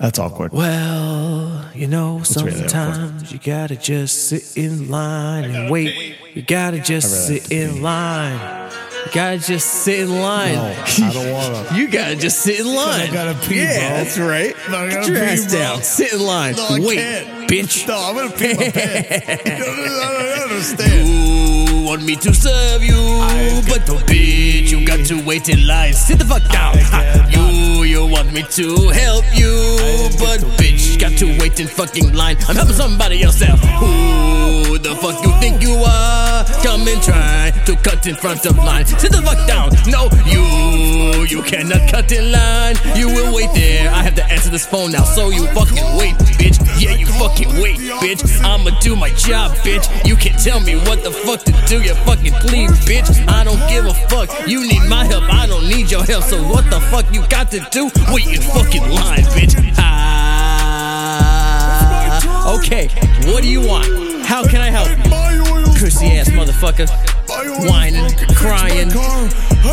That's awkward. Well, you know, really awkward. sometimes you gotta just sit in line and wait. You gotta just really sit in line. You gotta just sit in line. No, I don't wanna. You gotta just sit in line. gotta pee, Yeah, bro. that's right. No, I Get your pee, ass bro. down. Sit in line. No, I wait, can't. bitch. No, I'm gonna pee my pants. I don't understand. You want me to serve you, but the bitch, you got to wait in line. Sit the fuck down. You want me to help you, but bitch, got to wait in fucking line. I'm helping somebody else out. Who the fuck you think you are? Come and try to cut in front of line. Sit the fuck down. No, you, you cannot cut in line. You will wait there. I have to answer this phone now, so you fucking wait, bitch. Yeah, you fucking wait, bitch. I'ma do my job, bitch. You can tell me what the fuck to do, you fucking please, bitch. I don't give a fuck. You need my help, I don't need your help. So what the fuck you got to do? Wait in fucking line, bitch. Ah. Okay, what do you want? How can I help you? Pussy ass motherfucker. Whining, crying,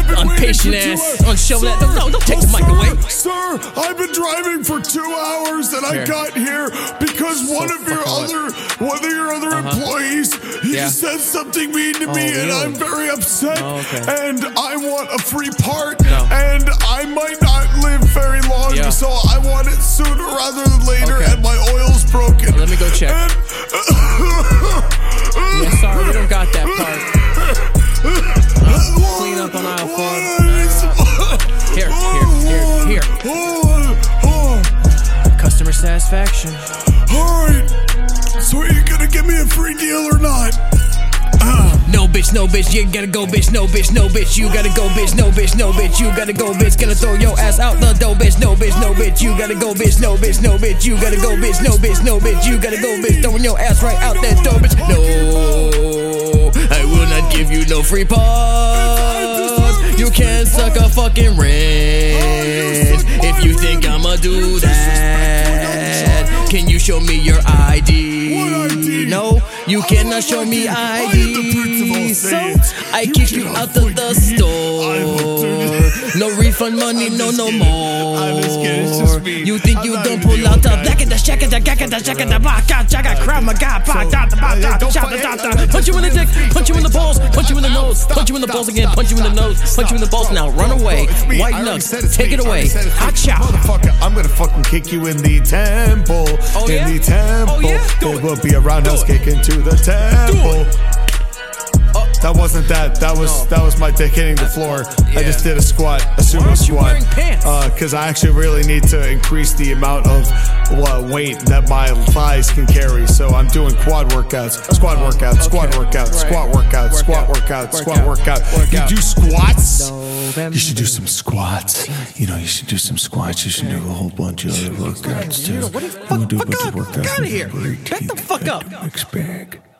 car. I've been impatient waiting for ass, unshovel that- no, don't take the mic away. Sir, I've been driving for two hours and I Here. got here because one of your fucking other one of your other uh-huh. employees he Yeah. said something mean to me Oh, and really? I'm very upset Oh, okay. and I want a free part No. and I might not Here, here, here, here. Customer satisfaction. Alright. So are you gonna give me a free deal or not? No bitch, no bitch, you gotta go bitch, no bitch, no bitch, you gotta go bitch, no bitch, no bitch, you gotta go bitch, gonna throw your ass out the door bitch, no bitch, no bitch, you gotta go bitch, no bitch, no bitch, you gotta go bitch, no bitch, no bitch, you gotta go bitch, throwing your ass right out that door bitch. No, I will not give you no free parts. Do that. Can you show me your ID? No, you cannot show me I am the principal ID. So I kick you out of the store. I will do No refund money, no, no kidding. more. I'm just kidding. It's just me. You think I'm you don't pull out the black and the shack and the gack and the shack and the ba ga jaga crab ba da da ba da da da da da punch you in the dick, punch you in the balls, punch you in the nose, punch you in the balls again, punch you in the nose, punch you in the balls now, run away, white I nuts, take it away, said it's me. hot shot. Motherfucker, I'm gonna fucking kick you in the temple. Oh, in the temple. Oh, yeah? Do there it. will be a roundhouse kick into the temple. That wasn't that. That was No. that was my dick hitting the floor. I just did a squat, a sumo squat. Because I actually really need to increase the amount of uh, weight that my thighs can carry. So I'm doing quad workouts, squat workouts, squat Okay. workouts, Right. squat workouts, squat Workout. workouts, squat Workout. workout. Workout. You do squats. November. You should do some squats. You know, you should do some squats. You should do a whole bunch of other workouts too. You know, what the fuck, fuck bunch up, of workouts fuck here. Back the fuck up. Bag.